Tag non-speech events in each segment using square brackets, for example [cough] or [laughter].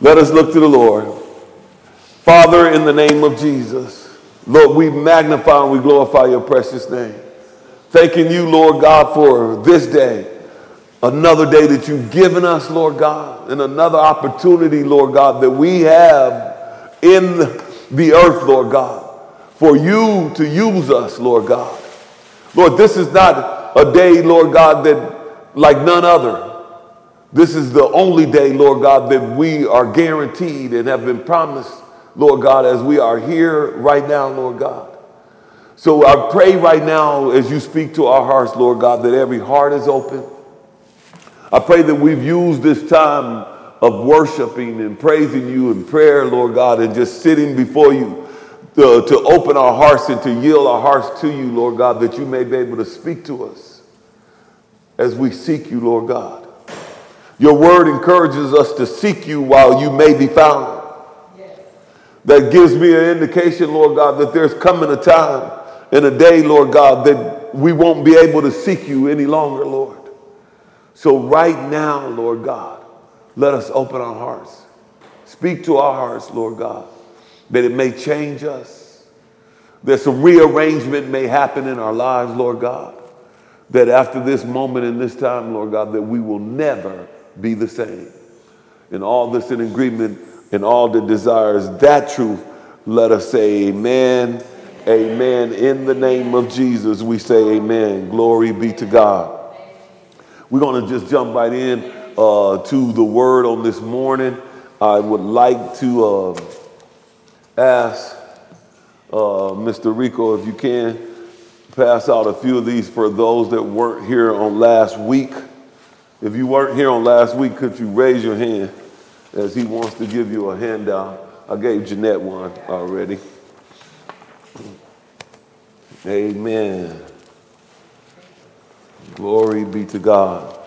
Let us look to the Lord. Father, in the name of Jesus, Lord, we magnify and we glorify your precious name. Thanking you, Lord God, for this day, another day that you've given us, Lord God, and another opportunity, Lord God, that we have in the earth, Lord God, for you to use us, Lord God. Lord, this is not a day, Lord God, that like none other. This is the only day, Lord God, that we are guaranteed and have been promised, Lord God, as we are here right now, Lord God. So I pray right now as you speak to our hearts, Lord God, that every heart is open. I pray that we've used this time of worshiping and praising you in prayer, Lord God, and just sitting before you to, to open our hearts and to yield our hearts to you, Lord God, that you may be able to speak to us as we seek you, Lord God. Your word encourages us to seek you while you may be found. That gives me an indication, Lord God, that there's coming a time and a day, Lord God, that we won't be able to seek you any longer, Lord. So, right now, Lord God, let us open our hearts. Speak to our hearts, Lord God, that it may change us. That some rearrangement may happen in our lives, Lord God. That after this moment and this time, Lord God, that we will never be the same. In all this in agreement in all the desires that truth, let us say amen. Amen. In the name of Jesus, we say amen. Glory be to God. We're going to just jump right in uh, to the word on this morning. I would like to uh, ask uh, Mr. Rico if you can pass out a few of these for those that weren't here on last week. If you weren't here on last week, could you raise your hand as he wants to give you a handout? I gave Jeanette one already. Amen. Glory be to God.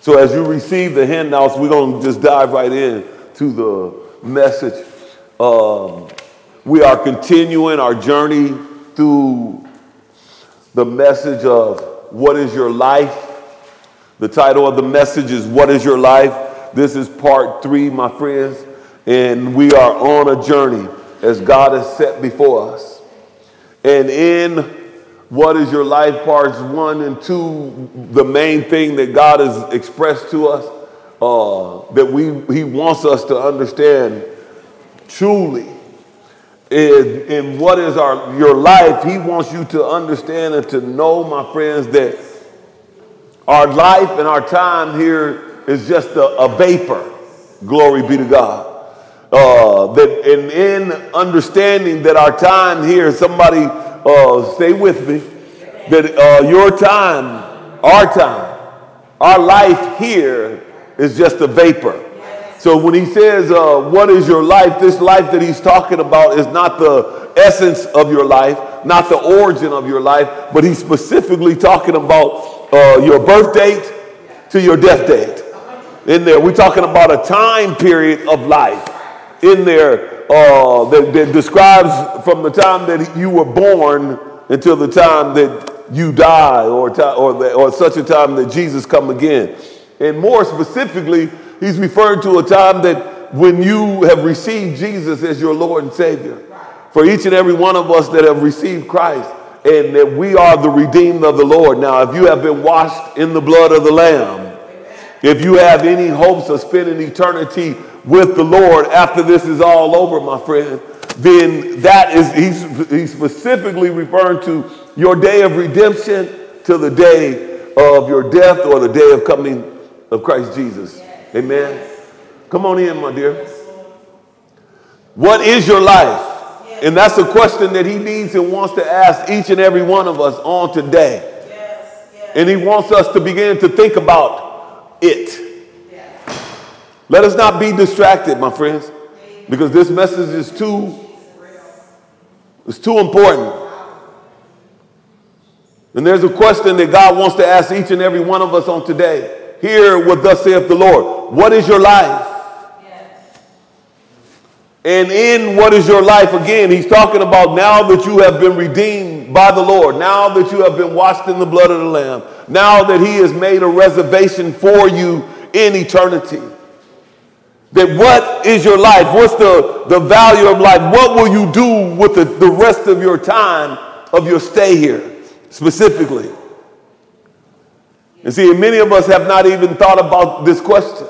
So as you receive the handouts, we're going to just dive right in to the message. Um, we are continuing our journey through the message of what is your life? The title of the message is What is Your Life? This is part three, my friends, and we are on a journey as God has set before us. And in What is Your Life, parts one and two, the main thing that God has expressed to us uh, that we, He wants us to understand truly in, in what is our, your life, He wants you to understand and to know, my friends, that our life and our time here is just a, a vapor. Glory be to God. Uh, that and in understanding that our time here, somebody uh, stay with me, that uh, your time, our time, our life here is just a vapor. So when he says, uh, What is your life? This life that he's talking about is not the essence of your life, not the origin of your life, but he's specifically talking about uh, your birth date to your death date. In there, we're talking about a time period of life in there uh, that, that describes from the time that you were born until the time that you die or, or, the, or such a time that Jesus come again. And more specifically, He's referring to a time that when you have received Jesus as your Lord and Savior. For each and every one of us that have received Christ, and that we are the redeemed of the Lord. Now, if you have been washed in the blood of the Lamb, if you have any hopes of spending eternity with the Lord after this is all over, my friend, then that is, he's, he's specifically referring to your day of redemption to the day of your death or the day of coming of Christ Jesus. Amen. Come on in, my dear. What is your life? And that's a question that he needs and wants to ask each and every one of us on today. Yes. And he wants us to begin to think about it. Yes. Let us not be distracted, my friends, because this message is too it's too important. And there's a question that God wants to ask each and every one of us on today. Hear what thus saith the Lord. What is your life? And in what is your life, again, he's talking about now that you have been redeemed by the Lord, now that you have been washed in the blood of the Lamb, now that he has made a reservation for you in eternity. That what is your life? What's the, the value of life? What will you do with the, the rest of your time of your stay here, specifically? And see, many of us have not even thought about this question.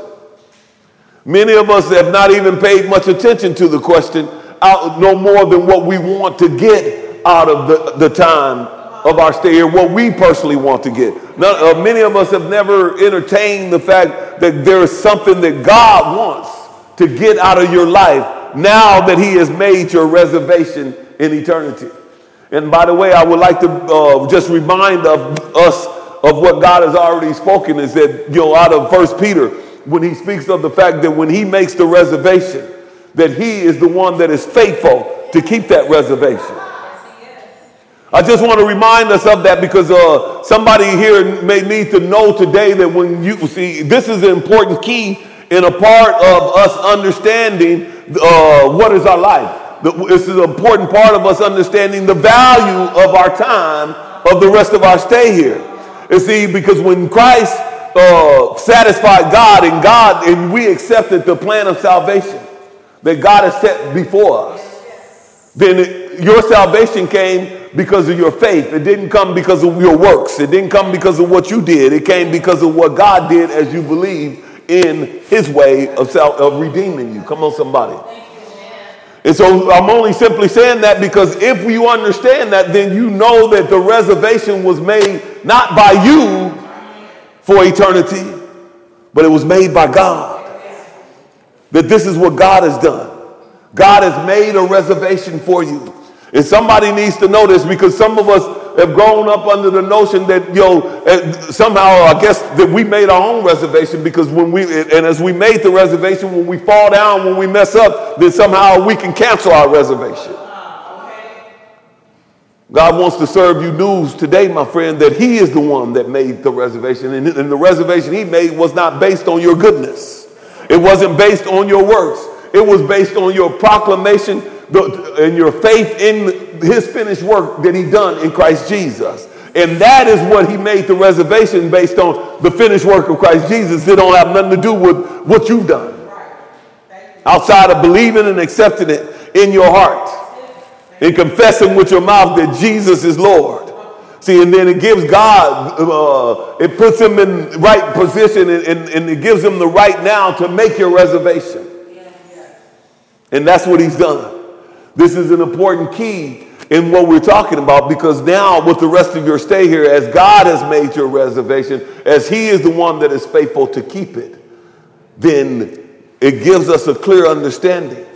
Many of us have not even paid much attention to the question, out no more than what we want to get out of the, the time of our stay here, what we personally want to get. None, uh, many of us have never entertained the fact that there is something that God wants to get out of your life now that He has made your reservation in eternity. And by the way, I would like to uh, just remind of us of what God has already spoken is that, you know, out of First Peter, when he speaks of the fact that when he makes the reservation, that he is the one that is faithful to keep that reservation. I just want to remind us of that because uh, somebody here may need to know today that when you see, this is an important key in a part of us understanding uh, what is our life. This is an important part of us understanding the value of our time, of the rest of our stay here. You see, because when Christ uh, satisfied God and God, and we accepted the plan of salvation that God has set before us, then it, your salvation came because of your faith. It didn't come because of your works. It didn't come because of what you did. It came because of what God did as you believe in his way of, of redeeming you. Come on, somebody. And so I'm only simply saying that because if you understand that, then you know that the reservation was made not by you for eternity, but it was made by God. That this is what God has done. God has made a reservation for you. And somebody needs to know this because some of us have grown up under the notion that, you know, eh, somehow I guess that we made our own reservation because when we, and as we made the reservation, when we fall down, when we mess up, then somehow we can cancel our reservation. God wants to serve you news today, my friend, that He is the one that made the reservation. And, the reservation He made was not based on your goodness, it wasn't based on your works, it was based on your proclamation and your faith in his finished work that he done in Christ Jesus. And that is what he made the reservation based on the finished work of Christ Jesus. It don't have nothing to do with what you've done. Outside of believing and accepting it in your heart and confessing with your mouth that Jesus is Lord. See, and then it gives God, uh, it puts him in right position and, and, and it gives him the right now to make your reservation. And that's what he's done. This is an important key in what we're talking about because now, with the rest of your stay here, as God has made your reservation, as He is the one that is faithful to keep it, then it gives us a clear understanding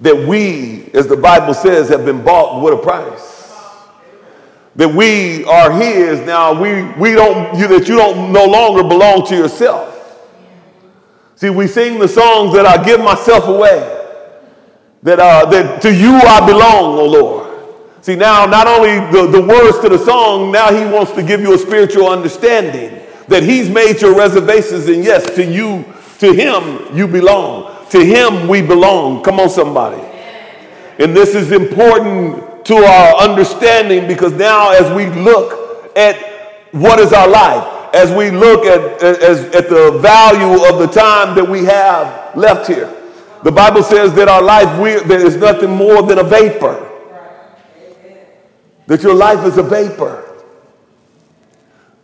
that we, as the Bible says, have been bought with a price. That we are His now. We, we don't, you, that you don't no longer belong to yourself. See, we sing the songs that I give myself away that, uh, that to you I belong, O Lord. See, now not only the, the words to the song, now he wants to give you a spiritual understanding that he's made your reservations, and yes, to you, to him, you belong. To him, we belong. Come on, somebody. And this is important to our understanding because now, as we look at what is our life, as we look at, as, at the value of the time that we have left here, the Bible says that our life, we, there is nothing more than a vapor. That your life is a vapor.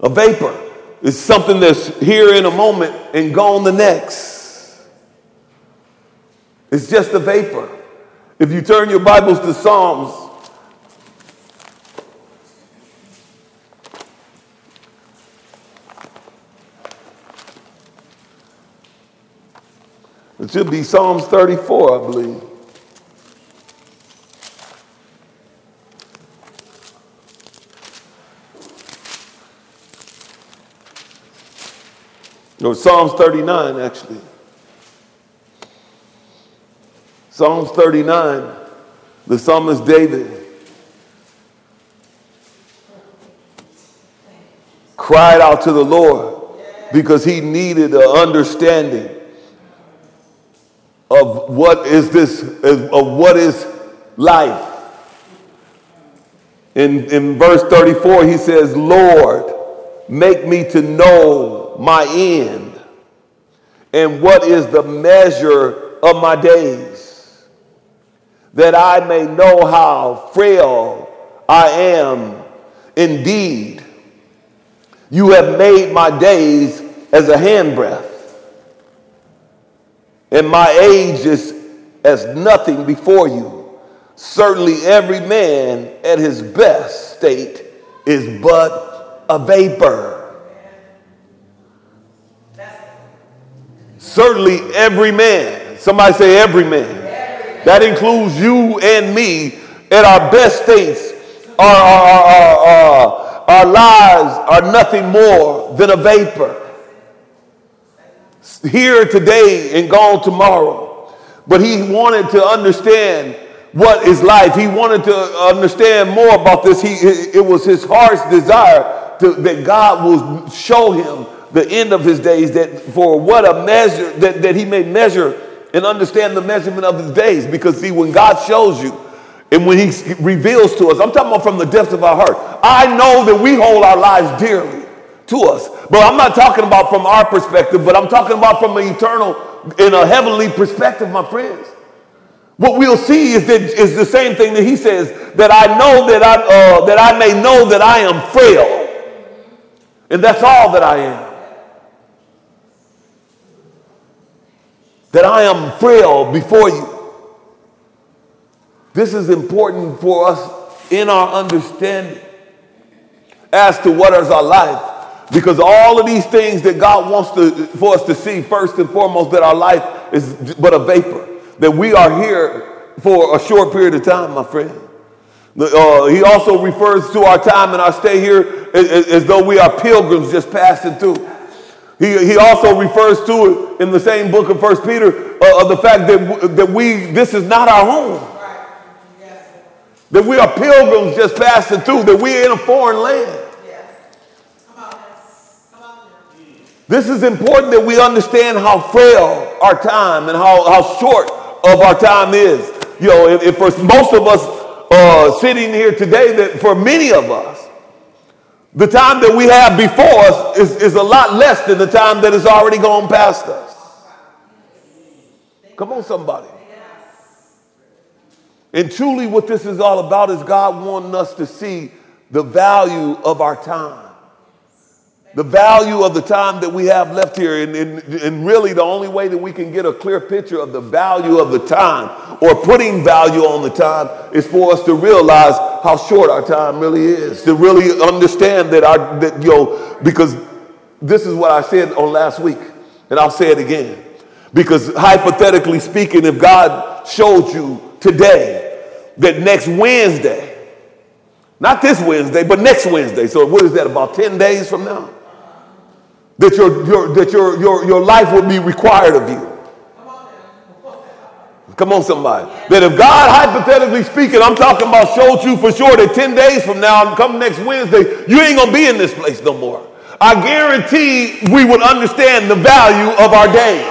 A vapor is something that's here in a moment and gone the next. It's just a vapor. If you turn your Bibles to Psalms It should be Psalms 34, I believe. No, Psalms 39, actually. Psalms 39, the psalmist David cried out to the Lord because he needed an understanding of what is this, of what is life. In, in verse 34, he says, Lord, make me to know my end And what is the measure of my days? That I may know how frail I am indeed. You have made my days as a handbreadth, and my age is as nothing before you. Certainly, every man at his best state is but a vapor. Certainly, every man. Somebody say, every man. That includes you and me at our best states. Our, our, our, our, uh, our lives are nothing more than a vapor. Here today and gone tomorrow. But he wanted to understand what is life. He wanted to understand more about this. He, it was his heart's desire to, that God will show him the end of his days, that for what a measure, that, that he may measure and understand the measurement of his days. Because see, when God shows you, and when he reveals to us, I'm talking about from the depths of our heart. I know that we hold our lives dearly to us. But I'm not talking about from our perspective, but I'm talking about from an eternal, in a heavenly perspective, my friends. What we'll see is that is the same thing that he says that I know that I uh, that I may know that I am frail, and that's all that I am. That I am frail before you. This is important for us in our understanding as to what is our life. Because all of these things that God wants to, for us to see, first and foremost, that our life is but a vapor, that we are here for a short period of time, my friend. Uh, he also refers to our time and our stay here as, as though we are pilgrims just passing through. He, he also refers to it in the same book of First Peter uh, of the fact that, that we this is not our home. That we are pilgrims just passing through, that we're in a foreign land. This is important that we understand how frail our time and how, how short of our time is. You know, if, if for most of us uh, sitting here today, that for many of us, the time that we have before us is, is a lot less than the time that has already gone past us. Come on, somebody. And truly, what this is all about is God wanting us to see the value of our time the value of the time that we have left here. And, and, and, really, the only way that we can get a clear picture of the value of the time or putting value on the time is for us to realize how short our time really is. To really understand that our, that, you know, because this is what I said on last week, and I'll say it again. Because hypothetically speaking, if God showed you today that next Wednesday, not this Wednesday, but next Wednesday, so what is that, about 10 days from now? That your, your, that your, your, your life would be required of you. Come on, somebody. That if God, hypothetically speaking, I'm talking about showed you for sure that 10 days from now, come next Wednesday, you ain't going to be in this place no more. I guarantee we would understand the value of our days.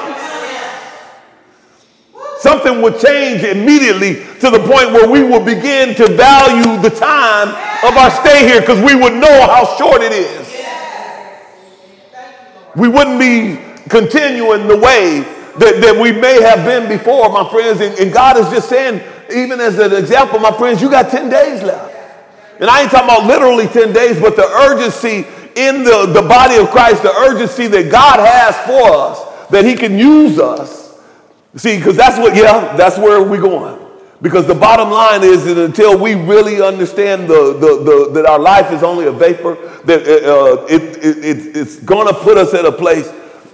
Something would change immediately to the point where we would begin to value the time of our stay here because we would know how short it is we wouldn't be continuing the way that, that we may have been before, my friends. And, and God is just saying, even as an example, my friends, you got 10 days left. And I ain't talking about literally 10 days, but the urgency in the, the body of Christ, the urgency that God has for us, that He can use us. See, because that's what, yeah, that's where we're going. Because the bottom line is that until we really understand the, the, the, that our life is only a vapor, that uh, it, it, it's going to put us at a place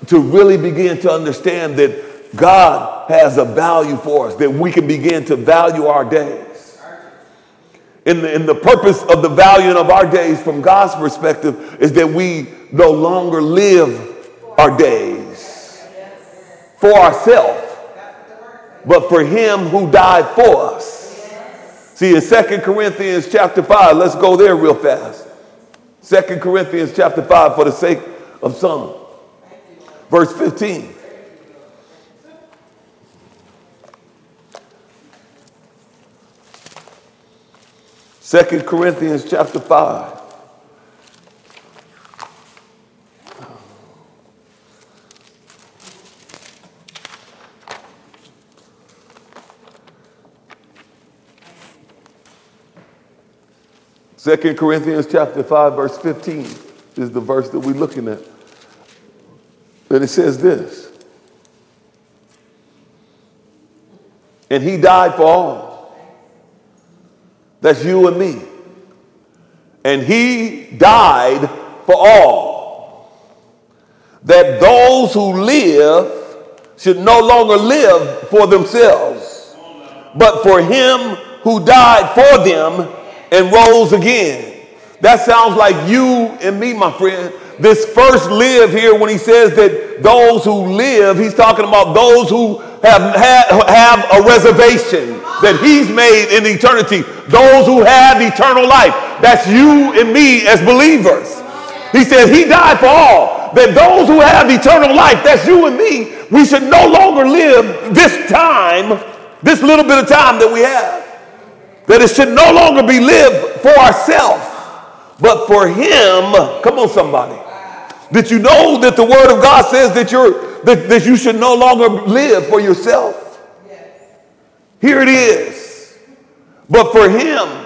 to really begin to understand that God has a value for us, that we can begin to value our days. And the, and the purpose of the valuing of our days from God's perspective is that we no longer live our days for ourselves but for him who died for us. See, in Second Corinthians chapter 5, let's go there real fast. Second Corinthians chapter 5, for the sake of some. Verse 15. Second Corinthians chapter 5. 2 Corinthians chapter 5, verse 15 is the verse that we're looking at. And it says this. And he died for all. That's you and me. And he died for all. That those who live should no longer live for themselves, but for him who died for them and rose again. That sounds like you and me, my friend. This first live here, when he says that those who live, he's talking about those who have, have, have a reservation that he's made in eternity. Those who have eternal life. That's you and me as believers. He says he died for all. That those who have eternal life, that's you and me, we should no longer live this time, this little bit of time that we have. That it should no longer be lived for ourselves, but for him. Come on, somebody. Did you know that the word of God says that you're that, that you should no longer live for yourself? Here it is. But for him,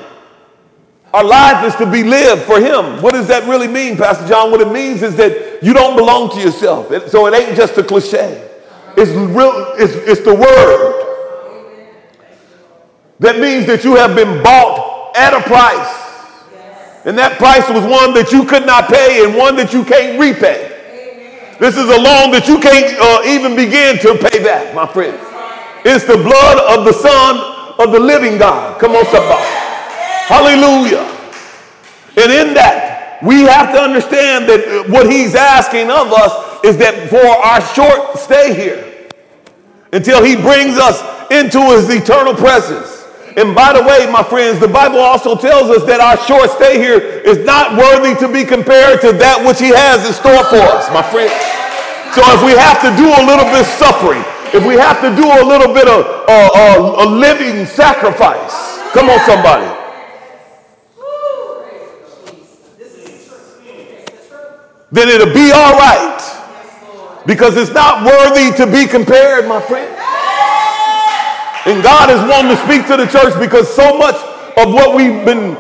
our life is to be lived for him. What does that really mean, Pastor John? What it means is that you don't belong to yourself. so it ain't just a cliche. It's real, it's, it's the word. That means that you have been bought at a price. And that price was one that you could not pay and one that you can't repay. This is a loan that you can't uh, even begin to pay back, my friend. It's the blood of the Son of the living God. Come on, somebody. Hallelujah. And in that, we have to understand that what he's asking of us is that for our short stay here, until he brings us into his eternal presence, and by the way, my friends, the Bible also tells us that our short stay here is not worthy to be compared to that which He has in store for us, my friend. So if we have to do a little bit of suffering, if we have to do a little bit of uh, uh, a living sacrifice, come on, somebody. Then it'll be all right because it's not worthy to be compared, my friend. And God is wanting to speak to the church because so much of what we've been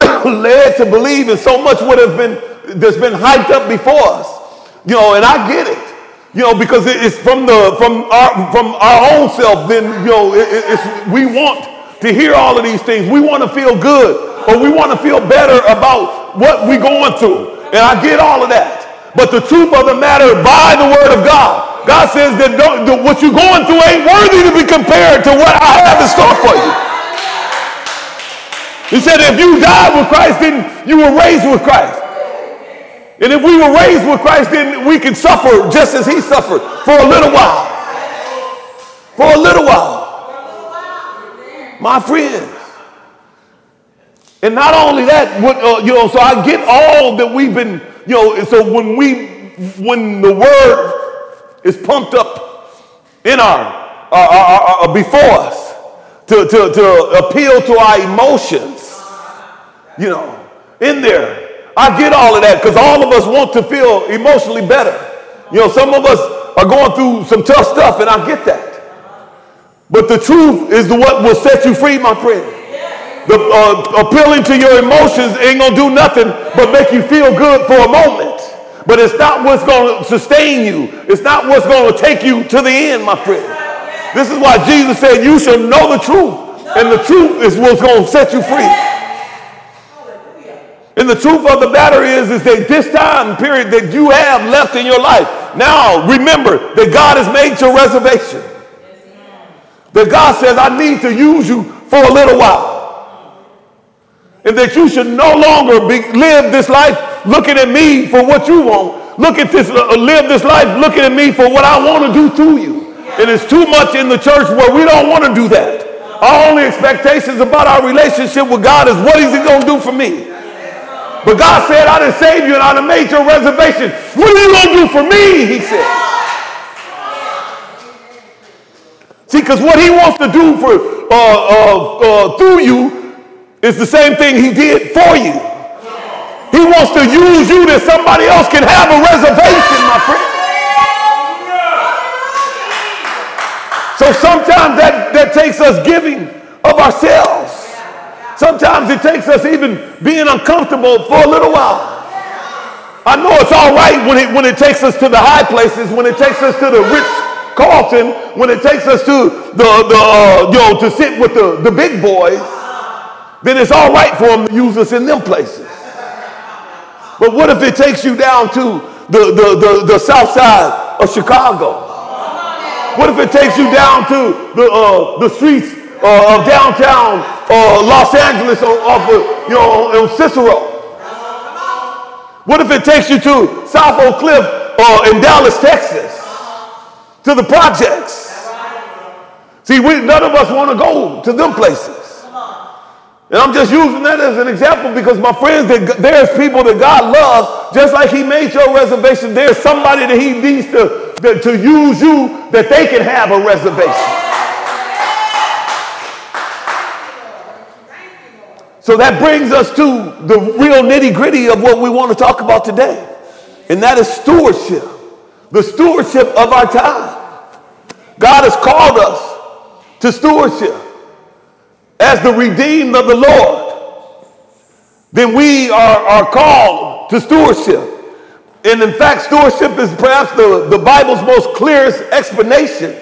[coughs] led to believe and so much what has been that's been hyped up before us. You know, and I get it. You know, because it's from the from our from our own self. Then you know, it, it's we want to hear all of these things. We want to feel good, or we want to feel better about what we're going through. And I get all of that. But the truth of the matter, by the word of God, God says that, that what you're going through ain't worthy to be compared to what I have in store for you. He said, if you died with Christ, then you were raised with Christ. And if we were raised with Christ, then we can suffer just as he suffered for a little while. For a little while. My friends. And not only that, what, uh, you know, so I get all that we've been, you know, so when we, when the word is pumped up in our, before us to, to, to appeal to our emotions, you know, in there. I get all of that because all of us want to feel emotionally better. You know, some of us are going through some tough stuff, and I get that. But the truth is what will set you free, my friend. The uh, appealing to your emotions ain't gonna do nothing but make you feel good for a moment. But it's not what's going to sustain you. It's not what's going to take you to the end, my friend. This is why Jesus said, You shall know the truth, and the truth is what's going to set you free. And the truth of the matter is, is that this time period that you have left in your life, now remember that God has made your reservation. That God says, I need to use you for a little while. And that you should no longer be, live this life looking at me for what you want. Look at this, uh, live this life looking at me for what I want to do to you. And it's too much in the church where we don't want to do that. Our only expectations about our relationship with God is what is he going to do for me? But God said, I done saved you and I done made your reservation. What are you going to do for me? He said. See, because what he wants to do for uh, uh, uh, through you is the same thing he did for you. He wants to use you that somebody else can have a reservation, my friend. So sometimes that, that takes us giving of ourselves. Sometimes it takes us even being uncomfortable for a little while. I know it's all right when it, when it takes us to the high places, when it takes us to the rich Carlton, when it takes us to the, the uh, you know, to sit with the, the big boys, then it's all right for them to use us in them places. But what if it takes you down to the, the, the, the south side of Chicago? What if it takes you down to the, uh, the streets uh, of downtown uh, Los Angeles off of, you know, Cicero? What if it takes you to South Oak Cliff uh, in Dallas, Texas, to the projects? See, we, none of us want to go to them places. And I'm just using that as an example because my friends, there's people that God loves, just like He made your reservation. There's somebody that He needs to, to, use you that they can have a reservation. So that brings us to the real nitty gritty of what we want to talk about today, and that is stewardship the stewardship of our time. God has called us to stewardship as the redeemed of the Lord. Then we are, are called to stewardship. And in fact, stewardship is perhaps the, the Bible's most clearest explanation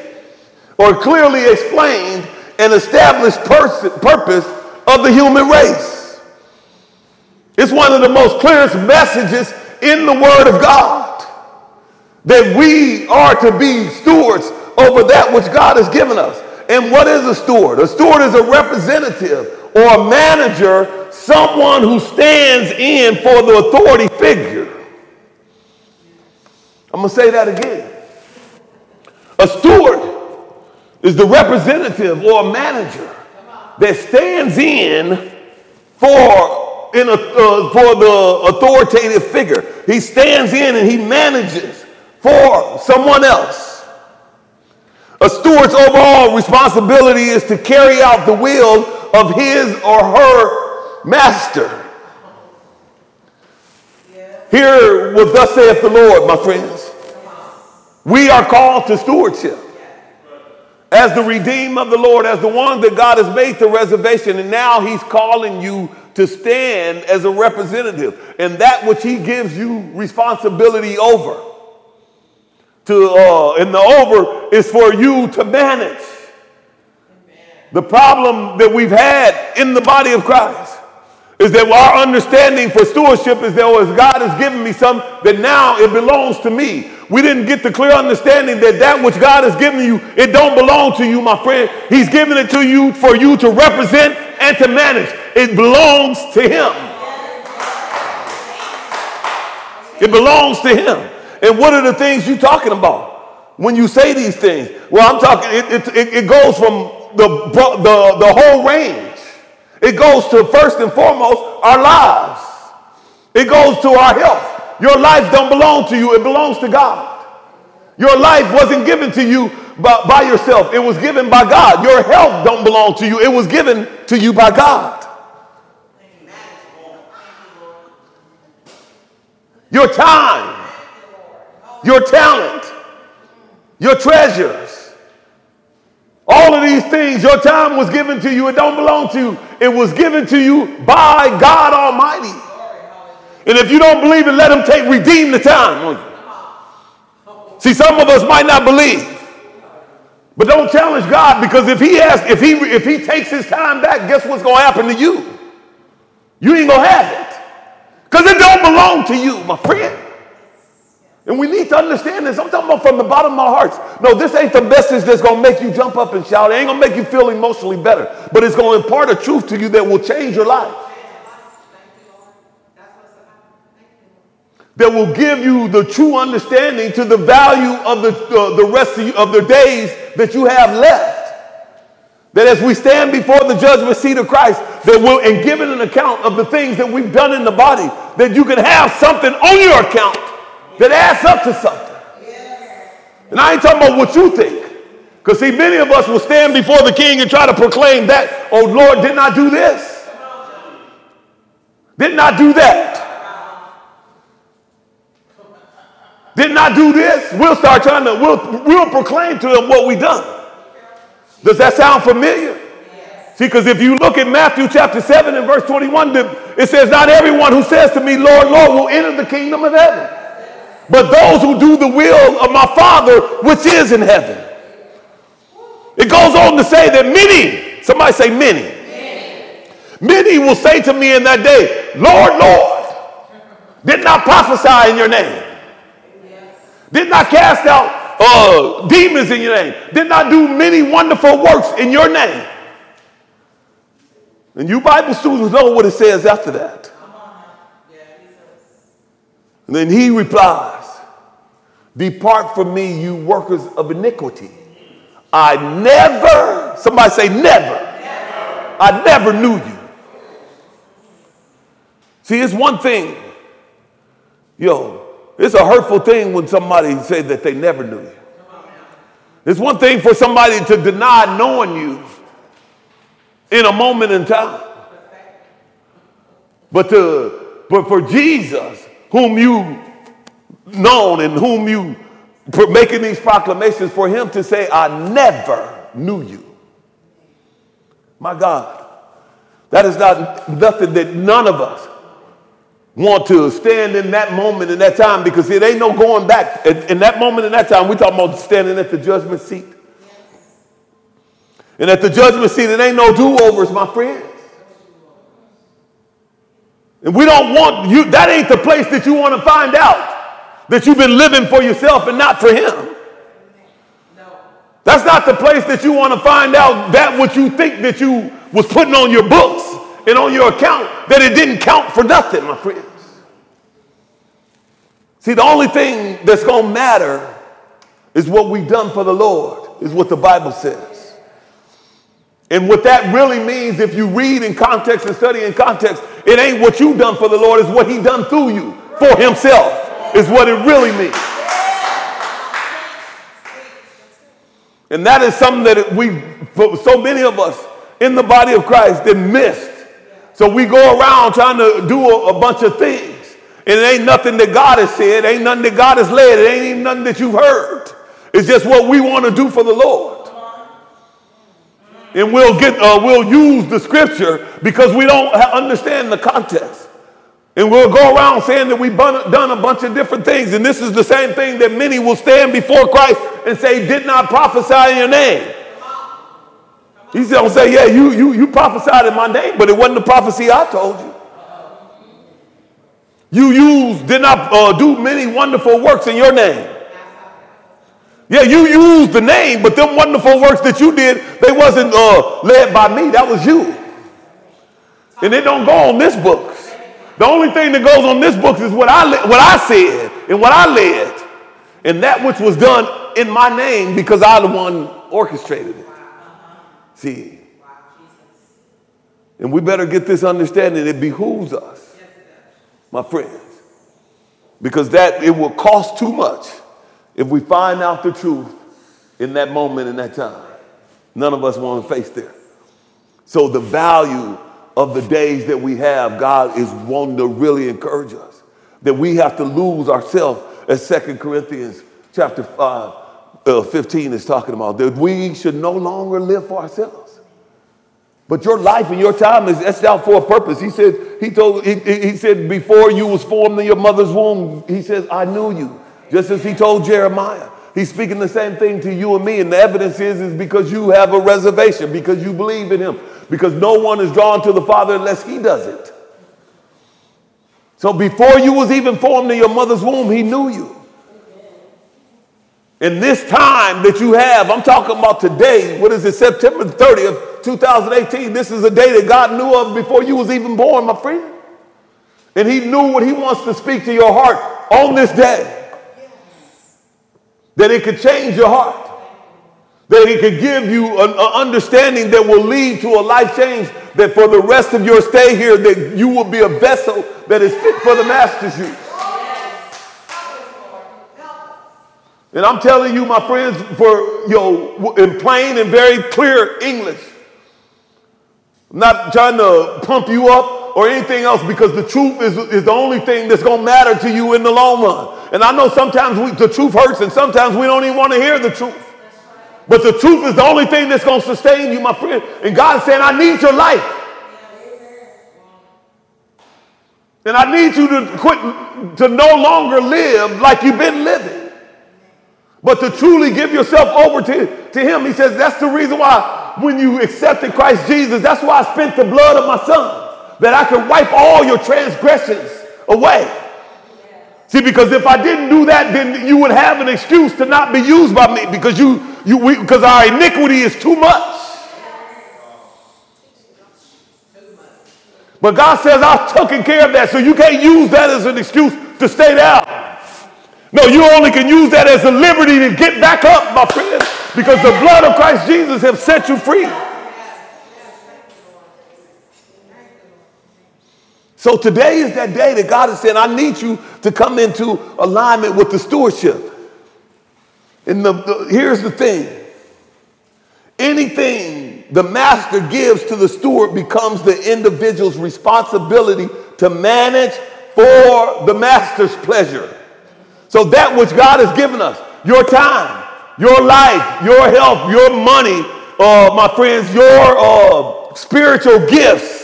or clearly explained and established person, purpose of the human race. It's one of the most clearest messages in the Word of God that we are to be stewards over that which God has given us. And what is a steward? A steward is a representative or a manager, someone who stands in for the authority figure. I'm going to say that again. A steward is the representative or a manager that stands in for, in a, uh, for the authoritative figure. He stands in and he manages for someone else. A steward's overall responsibility is to carry out the will of his or her master. Hear what thus saith the Lord, my friends. We are called to stewardship as the redeemed of the Lord, as the one that God has made the reservation, and now He's calling you to stand as a representative, and that which He gives you responsibility over. To uh, and the over is for you to manage. The problem that we've had in the body of Christ is that our understanding for stewardship is that as God has given me some, that now it belongs to me we didn't get the clear understanding that that which God has given you, it don't belong to you, my friend. He's given it to you for you to represent and to manage. It belongs to him. It belongs to him. And what are the things you talking about when you say these things? Well, I'm talking, it, it, it goes from the, the, the whole range. It goes to first and foremost our lives. It goes to our health. Your life don't belong to you, it belongs to God. Your life wasn't given to you by, by yourself. It was given by God. Your health don't belong to you. It was given to you by God. Your time, your talent, your treasures, all of these things, your time was given to you. It don't belong to you. It was given to you by God Almighty. And if you don't believe it, let him take, redeem the time. See, some of us might not believe. But don't challenge God because if he has, if he if he takes his time back, guess what's gonna happen to you? You ain't gonna have it. Because it don't belong to you, my friend. And we need to understand this. I'm talking about from the bottom of my heart. No, this ain't the message that's gonna make you jump up and shout. It ain't gonna make you feel emotionally better, but it's gonna impart a truth to you that will change your life. that will give you the true understanding to the value of the, uh, the rest of, you, of the days that you have left. That as we stand before the judgment seat of Christ, that we'll, and giving an account of the things that we've done in the body, that you can have something on your account that adds up to something. And I ain't talking about what you think. Because see, many of us will stand before the king and try to proclaim that, oh Lord, didn't I do this? Didn't I do that? Didn't I do this? We'll start trying to, we'll, we'll proclaim to them what we done. Does that sound familiar? See, because if you look at Matthew chapter 7 and verse 21, it says, Not everyone who says to me, Lord, Lord, will enter the kingdom of heaven, but those who do the will of my Father which is in heaven. It goes on to say that many, somebody say many, many, many will say to me in that day, Lord, Lord, did not prophesy in your name, did not cast out uh, demons in your name, did not do many wonderful works in your name. And you Bible students know what it says after that. And then he replies, Depart from me, you workers of iniquity. I never, somebody say never. never. I never knew you. See, it's one thing, yo, it's a hurtful thing when somebody say that they never knew you. It's one thing for somebody to deny knowing you in a moment in time. But to but for Jesus, whom you known and whom you making these proclamations, for him to say, I never knew you. My God, that is not nothing that none of us want to stand in that moment in that time because it ain't no going back. In that moment in that time, we talking about standing at the judgment seat. And at the judgment seat, it ain't no do-overs, my friends. And we don't want you, that ain't the place that you want to find out that you've been living for yourself and not for him. That's not the place that you want to find out that what you think that you was putting on your books and on your account, that it didn't count for nothing, my friends. See, the only thing that's going to matter is what we've done for the Lord, is what the Bible says. And what that really means, if you read in context and study in context, it ain't what you've done for the Lord, it's what he done through you for himself, is what it really means. And that is something that we, so many of us in the body of Christ, that missed. So we go around trying to do a, a bunch of things. And it ain't nothing that God has said, it ain't nothing that God has led, it ain't even nothing that you've heard. It's just what we want to do for the Lord and we'll get uh, we'll use the scripture because we don't understand the context and we'll go around saying that we've done a bunch of different things and this is the same thing that many will stand before christ and say did not prophesy in your name he's going to say yeah you, you, you prophesied in my name but it wasn't the prophecy i told you you used did not uh, do many wonderful works in your name yeah, you used the name, but them wonderful works that you did, they wasn't uh, led by me. That was you. And it don't go on this books. The only thing that goes on this book is what I what I said and what I led, and that which was done in my name because I the one orchestrated it. See, and we better get this understanding. It behooves us, my friends, because that it will cost too much if we find out the truth in that moment, in that time, none of us want to face there. So, the value of the days that we have, God is wanting to really encourage us that we have to lose ourselves, as Second Corinthians chapter 5, uh, 15 is talking about, that we should no longer live for ourselves. But your life and your time is etched out for a purpose. He said, he told, he, he said, before you was formed in your mother's womb, he says, I knew you. Just as he told Jeremiah. He's speaking the same thing to you and me. And the evidence is, is because you have a reservation, because you believe in him, because no one is drawn to the Father unless he does it. So before you was even formed in your mother's womb, he knew you. In this time that you have, I'm talking about today, what is it, September 30th, 2018. This is a day that God knew of before you was even born, my friend. And he knew what he wants to speak to your heart on this day that it could change your heart, that it could give you an, understanding that will lead to a life change, that for the rest of your stay here, that you will be a vessel that is fit for the master's use. And I'm telling you, my friends, for you know, in plain and very clear English, I'm not trying to pump you up or anything else because the truth is, is the only thing that's going to matter to you in the long run. And I know sometimes we, the truth hurts and sometimes we don't even want to hear the truth. But the truth is the only thing that's going to sustain you, my friend. And God is saying, I need your life. And I need you to quit to no longer live like you've been living. But to truly give yourself over to, to Him. He says, that's the reason why when you accepted Christ Jesus, that's why I spent the blood of my son, that I could wipe all your transgressions away. See, because if I didn't do that, then you would have an excuse to not be used by me because you, you, because our iniquity is too much. But God says, I've taken care of that, so you can't use that as an excuse to stay down. No, you only can use that as a liberty to get back up, my friend, because the blood of Christ Jesus has set you free. So today is that day that God has said, I need you to come into alignment with the stewardship. And the, the, here's the thing anything the master gives to the steward becomes the individual's responsibility to manage for the master's pleasure. So that which God has given us, your time, your life, your health, your money, uh, my friends, your uh, spiritual gifts,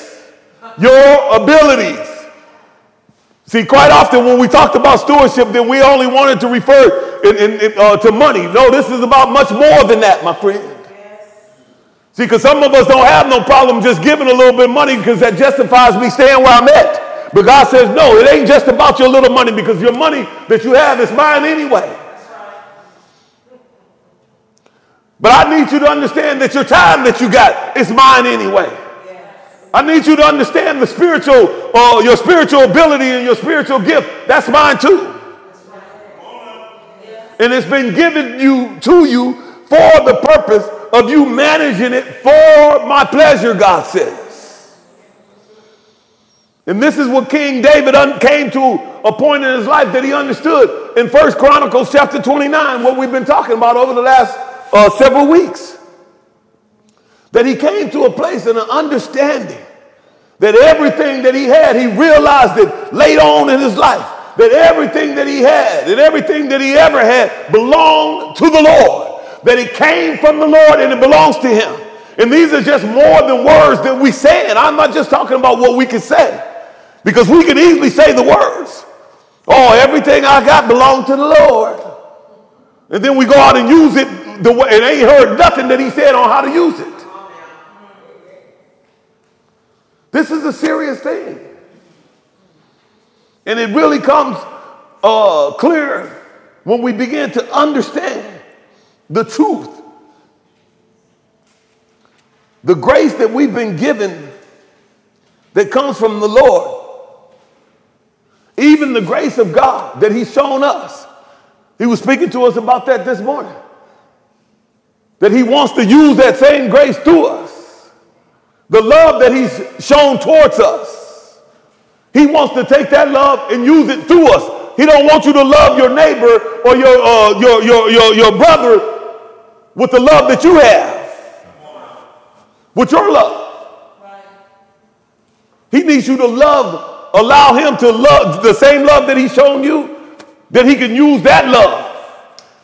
your abilities. See, quite often when we talked about stewardship, then we only wanted to refer in, in, in, uh, to money. No, this is about much more than that, my friend. See, because some of us don't have no problem just giving a little bit of money because that justifies me staying where I'm at. But God says, no, it ain't just about your little money because your money that you have is mine anyway. But I need you to understand that your time that you got is mine anyway. I need you to understand the spiritual, uh, your spiritual ability and your spiritual gift. That's mine too. And it's been given you to you for the purpose of you managing it for my pleasure, God says. And this is what King David un- came to a point in his life that he understood in First Chronicles chapter 29, what we've been talking about over the last uh, several weeks. That he came to a place and an understanding that everything that he had, he realized it late on in his life. That everything that he had and everything that he ever had belonged to the Lord that it came from the Lord and it belongs to Him. And these are just more than words that we say. And I'm not just talking about what we can say, because we can easily say the words. Oh, everything I got belongs to the Lord. And then we go out and use it the way, and ain't heard nothing that He said on how to use it. This is a serious thing. And it really comes uh, clear when we begin to understand the truth. The grace that we've been given that comes from the Lord. Even the grace of God that He's shown us. He was speaking to us about that this morning. That He wants to use that same grace to us. The love that He's shown towards us. He wants to take that love and use it through us. He don't want you to love your neighbor or your, uh, your, your, your, your brother with the love that you have, with your love. He needs you to love, allow him to love the same love that he's shown you, that he can use that love.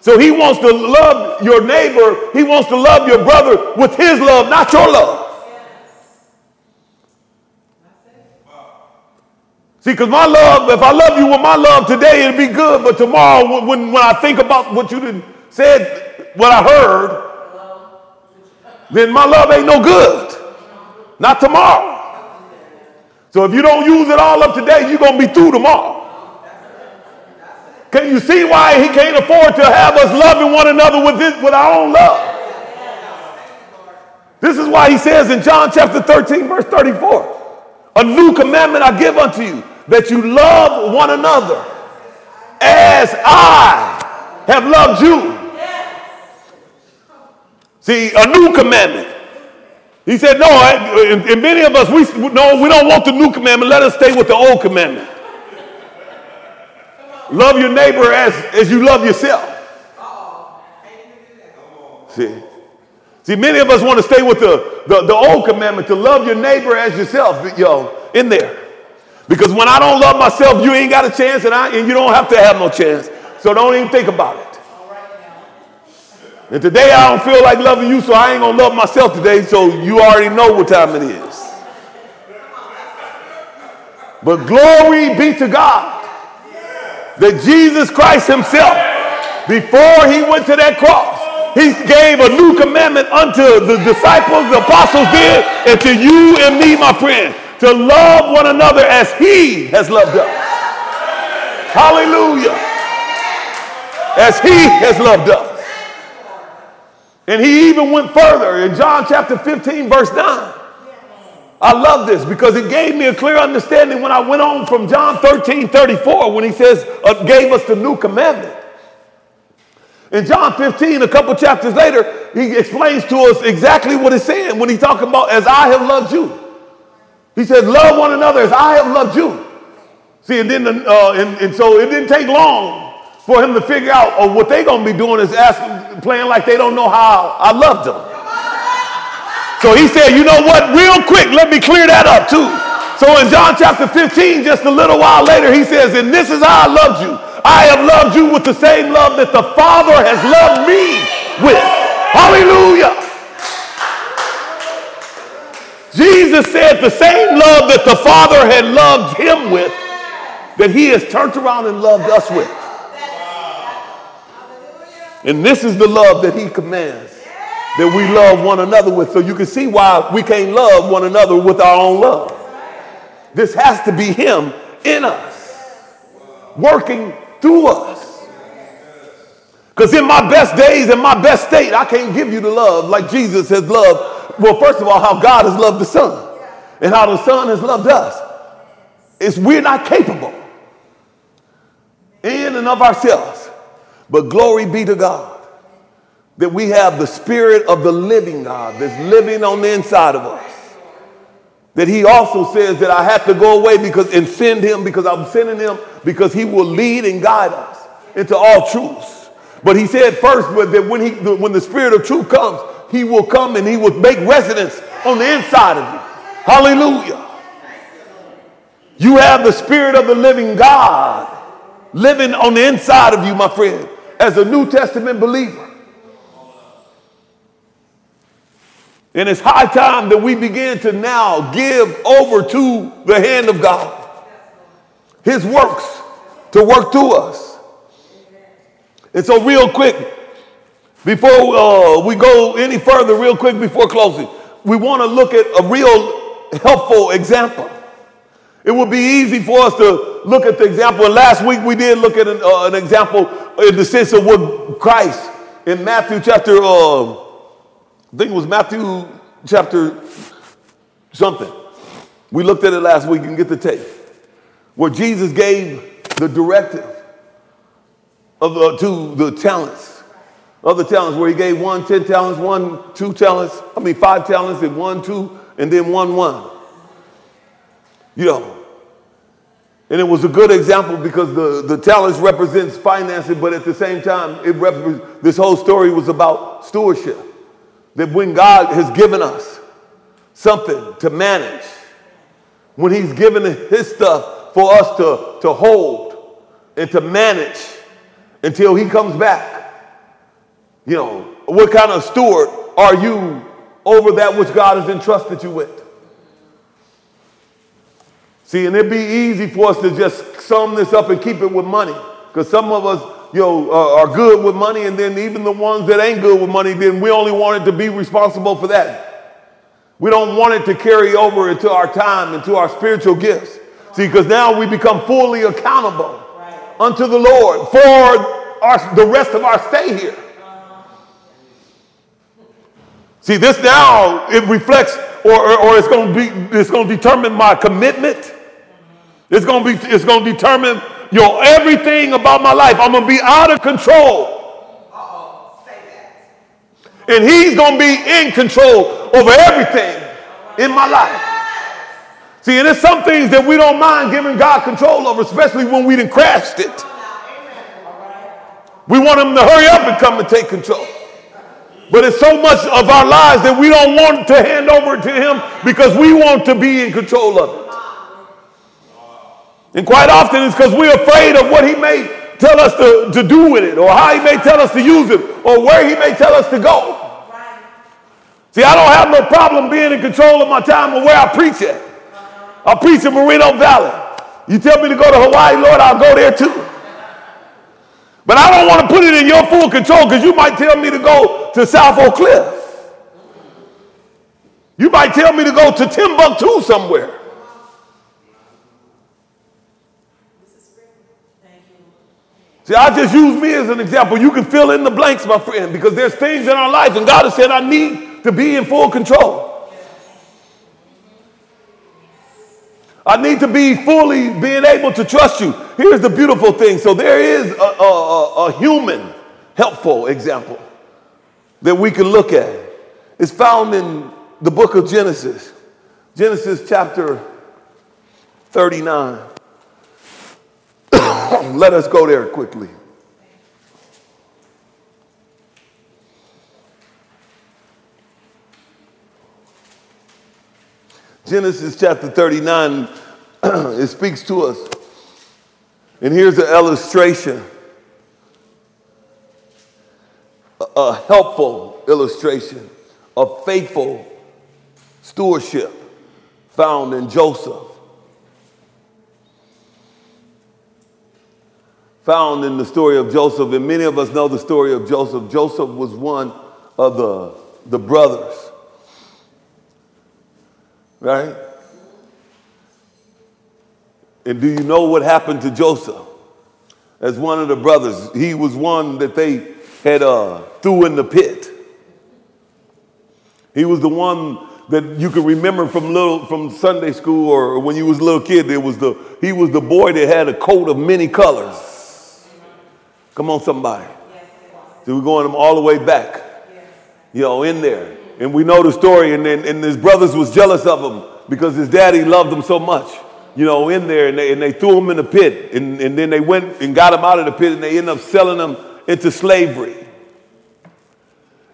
So he wants to love your neighbor, he wants to love your brother with his love, not your love. See, because my love, if I love you with my love today, it'll be good. But tomorrow, when, when I think about what you said what I heard, then my love ain't no good. Not tomorrow. So if you don't use it all up today, you're going to be through tomorrow. Can you see why he can't afford to have us loving one another with, this, with our own love? This is why he says in John chapter 13, verse 34, a new commandment I give unto you, that you love one another as I have loved you. See, a new commandment. He said, no, and, and many of us, we, no, we don't want the new commandment. Let us stay with the old commandment. Love your neighbor as, as you love yourself. See, see, many of us want to stay with the, the, the old commandment to love your neighbor as yourself, yo, in there. Because when I don't love myself, you ain't got a chance, and, I, and you don't have to have no chance. So don't even think about it. And today I don't feel like loving you, so I ain't gonna love myself today, so you already know what time it is. But glory be to God that Jesus Christ Himself, before He went to that cross, He gave a new commandment unto the disciples, the apostles did, and to you and me, my friend, to love one another as He has loved us. Hallelujah. As He has loved us. And he even went further in John chapter 15, verse 9. I love this because it gave me a clear understanding when I went on from John 13, 34, when he says, uh, gave us the new commandment. In John 15, a couple chapters later, he explains to us exactly what he's saying when he's talking about, as I have loved you. He says, love one another as I have loved you. See, and then, uh, and, and so it didn't take long for him to figure out, or oh, what they're going to be doing is asking, playing like they don't know how I loved them. So he said, you know what, real quick, let me clear that up too. So in John chapter 15, just a little while later, he says, and this is how I loved you. I have loved you with the same love that the Father has loved me with. Hallelujah. Jesus said the same love that the Father had loved him with, that he has turned around and loved us with. And this is the love that he commands that we love one another with. So you can see why we can't love one another with our own love. This has to be him in us, working through us. Because in my best days, in my best state, I can't give you the love like Jesus has loved. Well, first of all, how God has loved the Son and how the Son has loved us. It's we're not capable in and of ourselves. But glory be to God that we have the Spirit of the living God that's living on the inside of us. That he also says that I have to go away because and send him because I'm sending him because he will lead and guide us into all truths. But he said first that when he when the spirit of truth comes, he will come and he will make residence on the inside of you. Hallelujah. You have the spirit of the living God living on the inside of you, my friend as a New Testament believer. And it's high time that we begin to now give over to the hand of God his works to work through us. And so, real quick, before uh, we go any further, real quick before closing, we want to look at a real helpful example. It would be easy for us to look at the example. And last week we did look at an, uh, an example in the sense of what Christ in Matthew chapter, uh, I think it was Matthew chapter something. We looked at it last week. You can get the tape. Where Jesus gave the directive of to the talents, of the talents, where he gave one ten talents, one two talents, I mean five talents, and one two, and then one one. You know, and it was a good example because the, the talents represents finances, but at the same time, it this whole story was about stewardship. That when God has given us something to manage, when He's given His stuff for us to, to hold and to manage until He comes back, you know, what kind of steward are you over that which God has entrusted you with? See, and it'd be easy for us to just sum this up and keep it with money. Because some of us, you know, uh, are good with money, and then even the ones that ain't good with money, then we only want it to be responsible for that. We don't want it to carry over into our time, into our spiritual gifts. See, because now we become fully accountable right. unto the Lord for our, the rest of our stay here. See, this now, it reflects or, or, or it's going to be, it's going to determine my commitment it's gonna be, it's gonna determine your everything about my life. I'm gonna be out of control. And he's gonna be in control over everything in my life. See, and there's some things that we don't mind giving God control over, especially when we done crashed it. We want him to hurry up and come and take control. But it's so much of our lives that we don't want to hand over to him because we want to be in control of it. And quite often it's because we're afraid of what he may tell us to, to do with it, or how he may tell us to use it, or where he may tell us to go. See, I don't have no problem being in control of my time or where I preach at. I preach in Moreno Valley. You tell me to go to Hawaii, Lord, I'll go there too. But I don't want to put it in your full control because you might tell me to go to South Oak Cliff. You might tell me to go to Timbuktu somewhere. See, I just use me as an example. You can fill in the blanks, my friend, because there's things in our life, and God has said, I need to be in full control. I need to be fully being able to trust you. Here's the beautiful thing. So there is a, a, a, human, helpful example that we can look at. It's found in the book of Genesis, Genesis chapter 39. [coughs] Let us go there quickly. Genesis chapter 39, [clears throat] it speaks to us. And here's an illustration, a helpful illustration of faithful stewardship found in Joseph. Found in the story of Joseph, and many of us know the story of Joseph. Joseph was one of the, the brothers Right? And do you know what happened to Joseph? As one of the brothers, he was one that they had uh, threw in the pit. He was the one that you can remember from little from Sunday school or when you was a little kid. There was the he was the boy that had a coat of many colors. Come on, somebody. So we're going them all the way back, you know, in there. And we know the story, and, then, and his brothers was jealous of him because his daddy loved him so much, you know, in there, and they, and they threw him in the pit, and, and then they went and got him out of the pit, and they ended up selling him into slavery.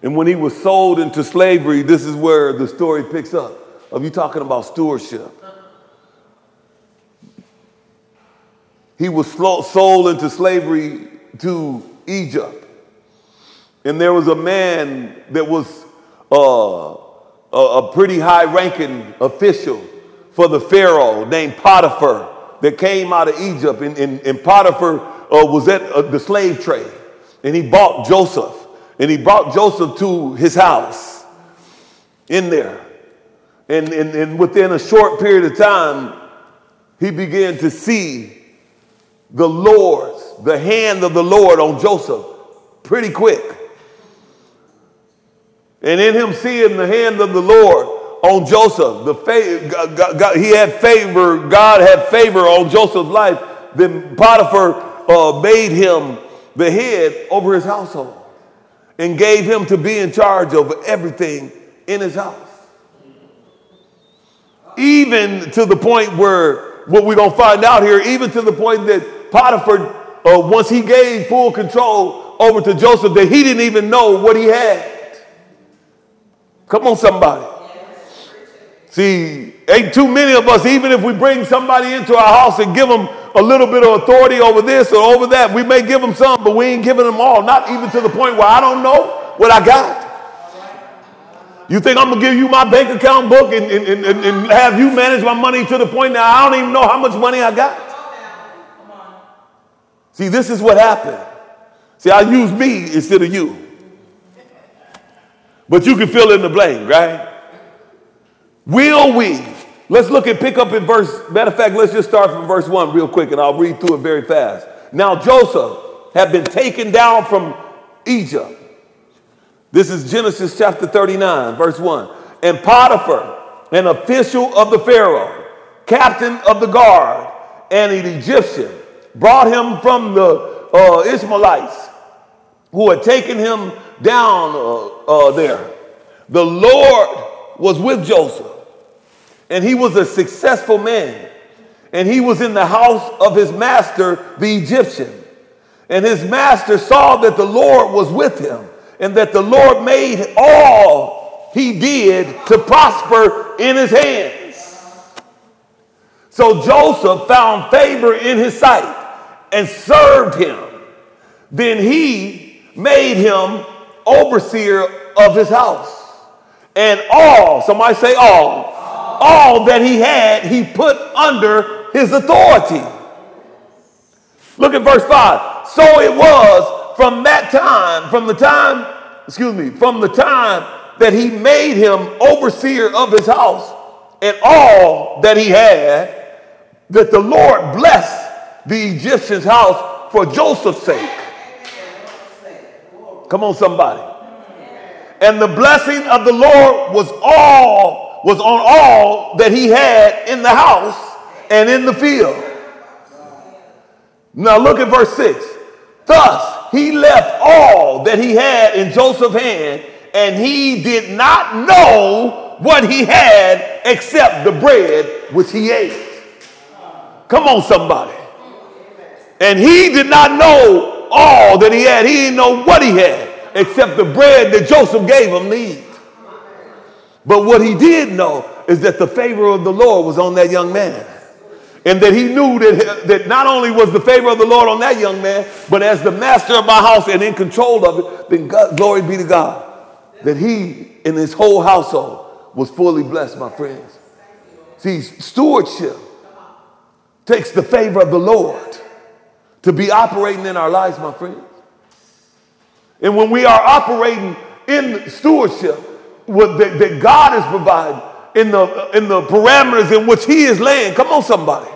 And when he was sold into slavery, this is where the story picks up of you talking about stewardship. He was sold into slavery to Egypt. And there was a man that was uh, a, a pretty high ranking official for the Pharaoh named Potiphar that came out of Egypt. And, and, and Potiphar uh, was at uh, the slave trade. And he bought Joseph. And he brought Joseph to his house in there. And, and, and within a short period of time, he began to see the Lord's, the hand of the Lord on Joseph pretty quick. And in him seeing the hand of the Lord on Joseph, the God, God, he had favor, God had favor on Joseph's life, then Potiphar uh, made him the head over his household and gave him to be in charge of everything in his house. Even to the point where, what we're going to find out here, even to the point that Potiphar, uh, once he gave full control over to Joseph, that he didn't even know what he had. Come on, somebody. See, ain't too many of us, even if we bring somebody into our house and give them a little bit of authority over this or over that, we may give them some, but we ain't giving them all. Not even to the point where I don't know what I got. You think I'm gonna give you my bank account book and, and, and, and have you manage my money to the point now I don't even know how much money I got? See, this is what happened. See, I use me instead of you. But you can fill in the blank, right? Will we? Let's look and pick up in verse. Matter of fact, let's just start from verse one real quick and I'll read through it very fast. Now, Joseph had been taken down from Egypt. This is Genesis chapter 39, verse 1. And Potiphar, an official of the Pharaoh, captain of the guard, and an Egyptian, brought him from the uh, Ishmaelites who had taken him down uh, uh, there. The Lord was with Joseph, and he was a successful man. And he was in the house of his master, the Egyptian. And his master saw that the Lord was with him, and that the Lord made all he did to prosper in his hands. So Joseph found favor in his sight and served him Then he made him overseer of his house. And all, somebody say all, all that he had, he put under his authority. Look at verse 5. So it was from that time, from the time, excuse me, from the time that he made him overseer of his house and all that he had, that the Lord blessed the Egyptian's house for Joseph's sake. Come on, somebody. And the blessing of the Lord was all, was on all that he had in the house and in the field. Now look at verse 6. Thus he left all that he had in Joseph's hand, and he did not know what he had except the bread which he ate. Come on, somebody. And he did not know all that he had. He didn't know what he had except the bread that Joseph gave him eat. But what he did know is that the favor of the Lord was on that young man. And that he knew that, that not only was the favor of the Lord on that young man, but as the master of my house and in control of it, then God, glory be to God, that he and his whole household was fully blessed, my friends. See, stewardship takes the favor of the Lord to be operating in our lives, my friends. And when we are operating in stewardship that, that God is providing, in the, in the parameters in which He is laying, come on, somebody,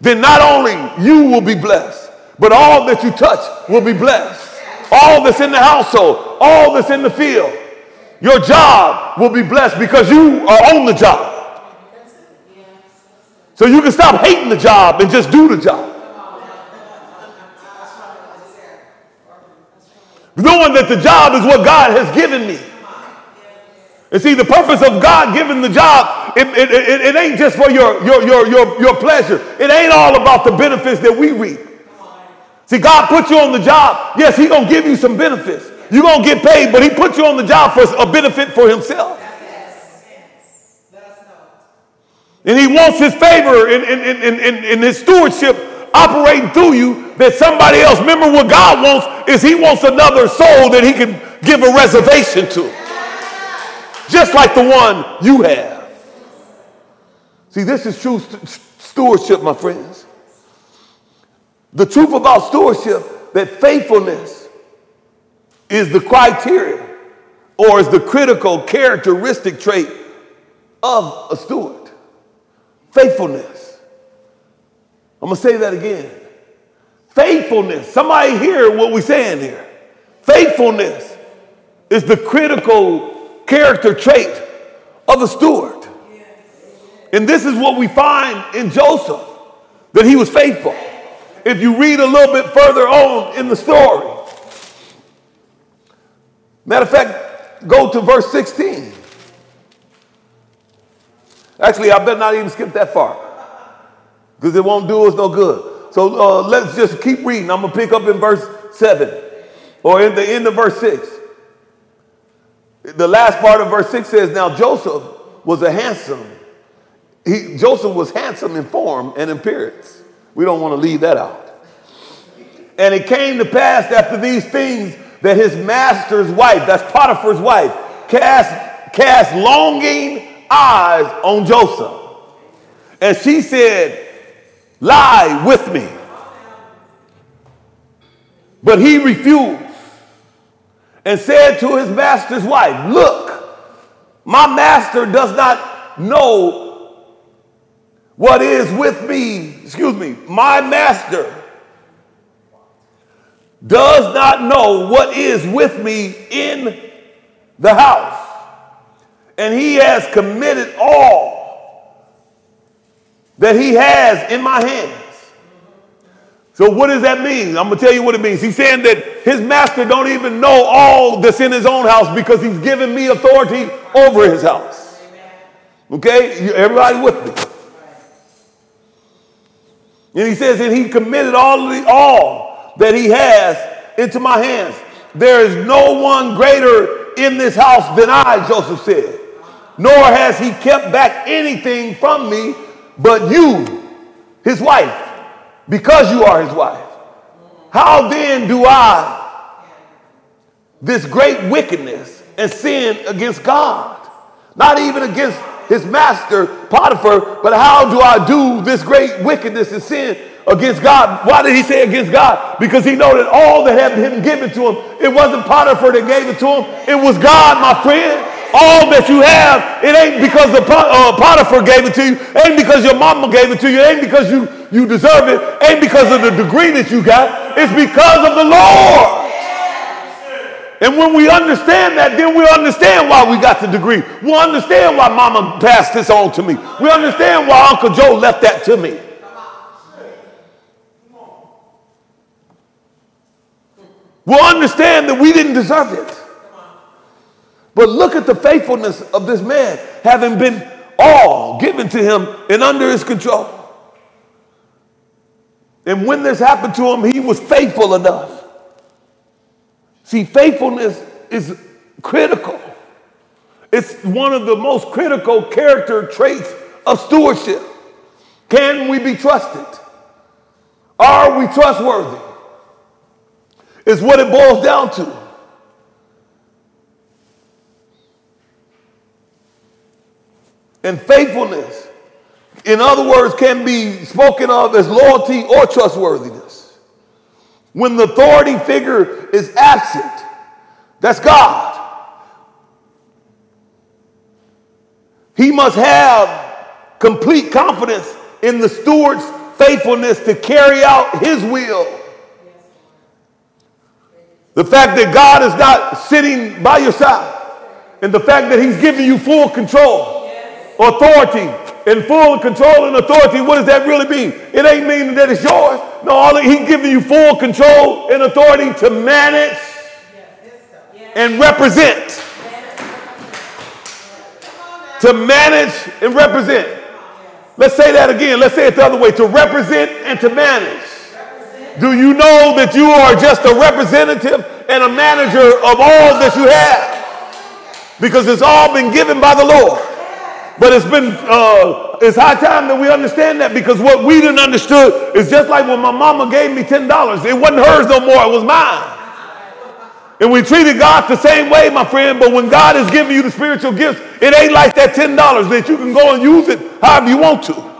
then not only you will be blessed, but all that you touch will be blessed. All that's in the household, all that's in the field, your job will be blessed because you are on the job. So you can stop hating the job and just do the job. Knowing that the job is what God has given me. And see, the purpose of God giving the job, it, it, it, it, ain't just for your, your, your, your, your pleasure. It ain't all about the benefits that we reap. See, God put you on the job. Yes, He gonna give you some benefits. You're gonna get paid, but He put you on the job for a benefit for Himself. And He wants His favor in, in, in His stewardship operating through you that somebody else. Remember what God wants is He wants another soul that He can give a reservation to just like the one you have. See, this is true st- stewardship, my friends. The truth about stewardship that faithfulness is the criteria or is the critical characteristic trait of a steward. Faithfulness. I'm going to say that again. Faithfulness. Somebody hear what we're saying here. Faithfulness is the critical character trait of a steward. And this is what we find in Joseph that he was faithful. If you read a little bit further on in the story, matter of fact, go to verse 16. Actually, I better not even skip that far because it won't do us no good. So uh, let's just keep reading. I'm going to pick up in verse 7 or in the end of verse 6. The last part of verse 6 says, Now Joseph was a handsome, he, Joseph was handsome in form and in appearance. We don't want to leave that out. And it came to pass after these things that his master's wife, that's Potiphar's wife, cast, cast longing eyes on Joseph. And she said, Lie with me. But he refused and said to his master's wife, Look, my master does not know what is with me. Excuse me, my master does not know what is with me in the house. And he has committed all that he has in my hands. So what does that mean? I'm gonna tell you what it means. He's saying that his master don't even know all that's in his own house because he's given me authority over his house. Okay, everybody with me? And he says, and he committed all the, all that he has into my hands. There is no one greater in this house than I, Joseph said. Nor has he kept back anything from me but you, his wife because you are his wife. How then do I this great wickedness and sin against God? Not even against his master Potiphar, but how do I do this great wickedness and sin against God? Why did he say against God? Because he know that all that had been given to him, it wasn't Potiphar that gave it to him, it was God, my friend. All that you have, it ain't because the uh, Potiphar gave it to you, ain't because your mama gave it to you, ain't because you, you deserve it, ain't because of the degree that you got, it's because of the Lord. And when we understand that, then we understand why we got the degree. We understand why mama passed this on to me. We understand why Uncle Joe left that to me. We'll understand that we didn't deserve it. But look at the faithfulness of this man, having been all given to him and under his control. And when this happened to him, he was faithful enough See, faithfulness is critical. It's one of the most critical character traits of stewardship. Can we be trusted? Are we trustworthy? Is what it boils down to. And faithfulness, in other words, can be spoken of as loyalty or trustworthiness. When the authority figure is absent, that's God. He must have complete confidence in the steward's faithfulness to carry out his will. The fact that God is not sitting by your side, and the fact that He's giving you full control, authority, and full control and authority, what does that really mean? It ain't meaning that it's yours. No, all He's giving you full control and authority to manage and represent. To manage and represent. Let's say that again. Let's say it the other way to represent and to manage. Do you know that you are just a representative and a manager of all that you have? Because it's all been given by the Lord. But it's been, uh, it's high time that we understand that because what we didn't understood is just like when my mama gave me $10. It wasn't hers no more, it was mine. And we treated God the same way, my friend, but when God is giving you the spiritual gifts, it ain't like that $10 that you can go and use it however you want to.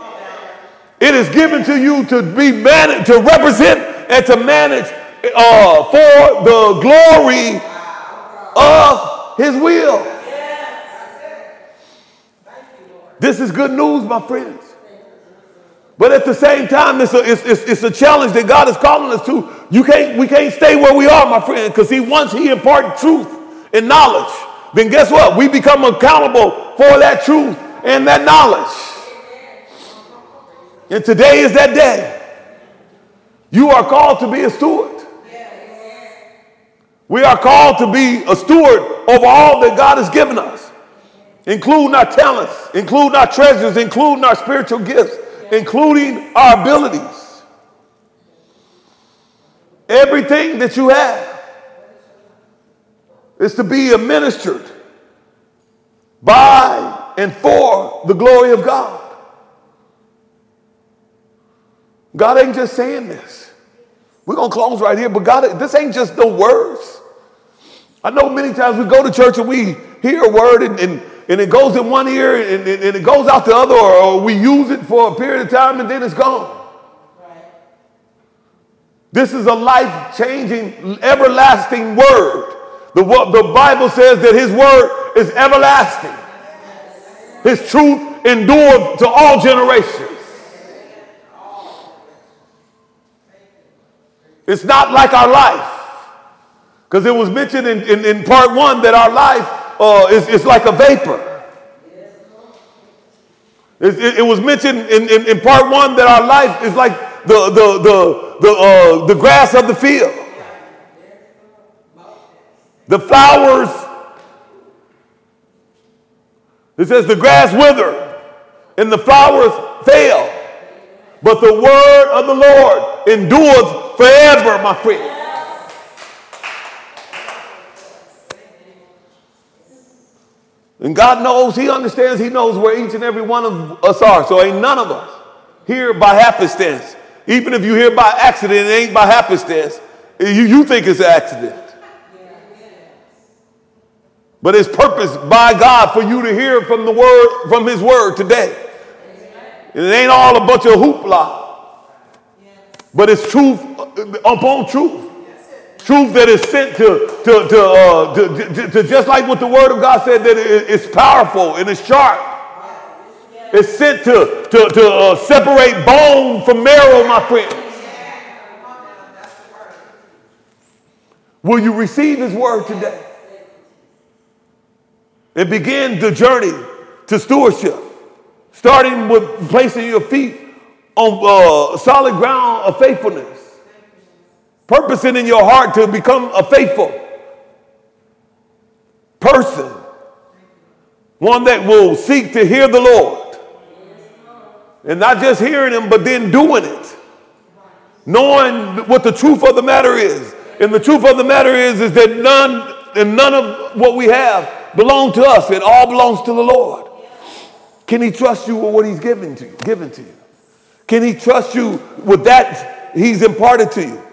It is given to you to be managed, to represent and to manage uh, for the glory of his will. This is good news, my friends. But at the same time, it's a, it's, it's, it's, a challenge that God is calling us to. You can't, we can't stay where we are, my friend, because He once He impart truth and knowledge, then guess what? We become accountable for that truth and that knowledge. And today is that day. You are called to be a steward. We are called to be a steward over all that God has given us including our talents, including our treasures, including our spiritual gifts, including our abilities. Everything that you have is to be administered by and for the glory of God. God ain't just saying this. We're going to close right here, but God, this ain't just no words. I know many times we go to church and we hear a word and, and and it goes in one ear and, and, and it goes out the other, or, or, we use it for a period of time and then it's gone. This is a life changing, everlasting word. The, the Bible says that His word is everlasting, His truth endures to all generations. It's not like our life. Because it was mentioned in, in, in part one that our life uh, is, is like a vapor. It, it, it was mentioned in, in, in, part one that our life is like the, the, the, the, uh, the grass of the field. The flowers, it says the grass wither and the flowers fail. But the word of the Lord endures forever, my friend. And God knows, He understands, He knows where each and every one of us are. So ain't none of us here by happenstance. Even if you here by accident, it ain't by happenstance. You, you think it's an accident. But it's purpose by God for you to hear from the word, from his word today. And it ain't all a bunch of hoopla. But it's truth upon truth. Truth that is sent to, to, to, uh, to, to, to just like what the word of God said, that it, it's powerful and it's sharp. It's sent to, to, to uh, separate bone from marrow, my friends. Will you receive his word today? And begin the journey to stewardship, starting with placing your feet on uh, solid ground of faithfulness, purposing in your heart to become a faithful person, one that will seek to hear the Lord. And not just hearing him, but then doing it. Knowing what the truth of the matter is. And the truth of the matter is, is that none and none of what we have belong to us. It all belongs to the Lord. Can he trust you with what he's given to you? Given to you? Can he trust you with that he's imparted to you?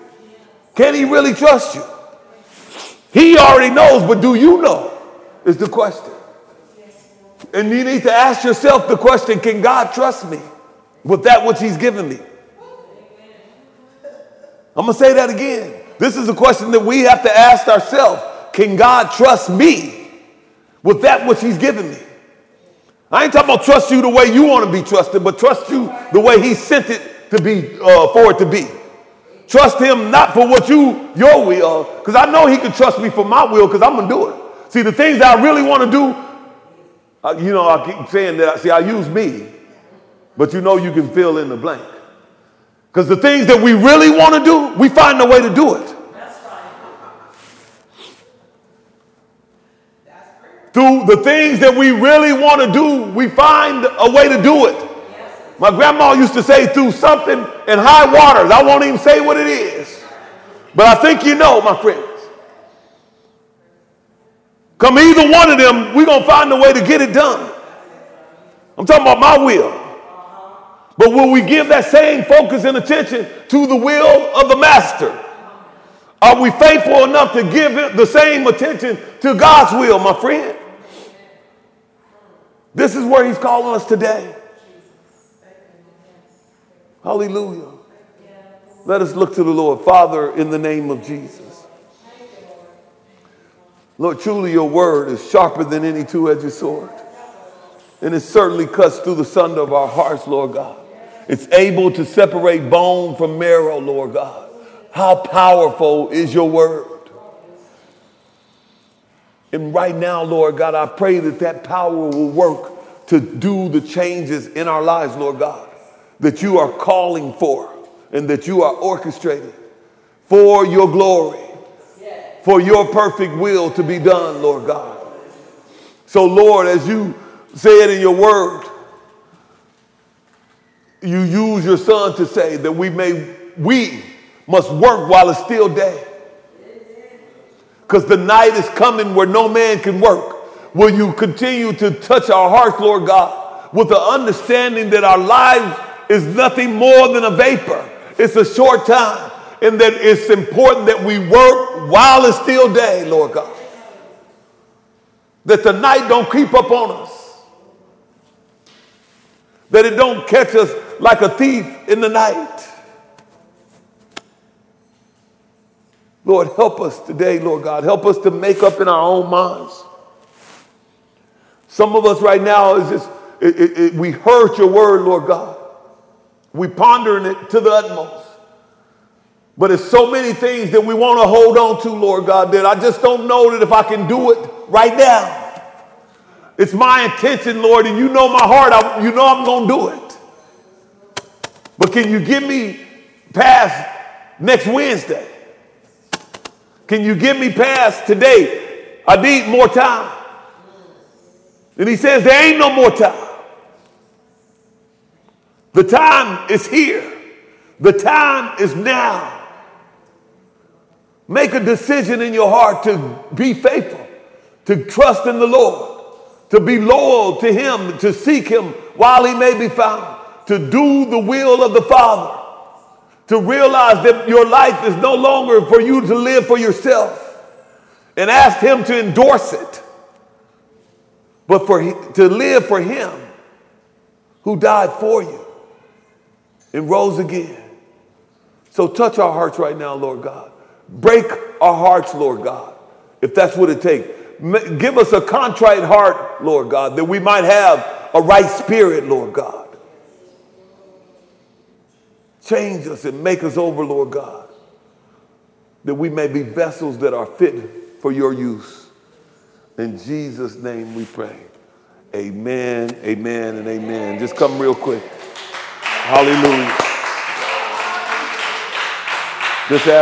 Can he really trust you? He already knows, but do you know? Is the question. And you need to ask yourself the question can God trust me with that which he's given me? I'm going to say that again. This is a question that we have to ask ourselves. Can God trust me with that which he's given me? I ain't talking about trust you the way you want to be trusted, but trust you the way he sent it to be, uh, for it to be. Trust him not for what you, your will, because I know he can trust me for my will because I'm going to do it. See, the things that I really want to do, uh, you know, I keep saying that, see, I use me, but you know you can fill in the blank. Because the things that we really want to do, we find a way to do it. through the things that we really want to do, we find a way to do it. My grandma used to say, through something in high waters. I won't even say what it is. But I think you know, my friends. Come either one of them, we're going to find a way to get it done. I'm talking about my will. But will we give that same focus and attention to the will of the master? Are we faithful enough to give the same attention to God's will, my friend? This is where he's calling us today. Hallelujah. Let us look to the Lord. Father, in the name of Jesus. Lord, truly your word is sharper than any two edged sword. And it certainly cuts through the sunder of our hearts, Lord God. It's able to separate bone from marrow, Lord God. How powerful is your word? And right now, Lord God, I pray that that power will work to do the changes in our lives, Lord God, that you are calling for and that you are orchestrating for your glory, for your perfect will to be done, Lord God. So, Lord, as you said in your word, you use your son to say that we may, we must work while it's still day because the night is coming where no man can work. Will you continue to touch our hearts, Lord God, with the understanding that our lives is nothing more than a vapor? It's a short time, and that it's important that we work while it's still day, Lord God. That the night don't creep up on us. That it don't catch us like a thief in the night. Lord, help us today, Lord God. Help us to make up in our own minds. Some of us right now is just, it, it, it, we heard your word, Lord God. We pondering it to the utmost. But it's so many things that we want to hold on to, Lord God, that I just don't know that if I can do it right now. It's my intention, Lord, and you know my heart. I, you know I'm going to do it. But can you give me past next Wednesday? Can you give me past today? I need more time. And he says, There ain't no more time. The time is here. The time is now. Make a decision in your heart to be faithful, to trust in the Lord, to be loyal to Him, to seek Him while He may be found, to do the will of the Father. to realize that your life is no longer for you to live for yourself and ask Him to endorse it, but for to live for Him who died for you and rose again. So touch our hearts right now, Lord God. Break our hearts, Lord God, if that's what it takes. Give us a contrite heart, Lord God, that we might have a right spirit, Lord God. Change us and make us over, Lord God, that we may be vessels that are fit for your use. In Jesus' name we pray. Amen, amen, and amen. Just come real quick. Hallelujah. Ask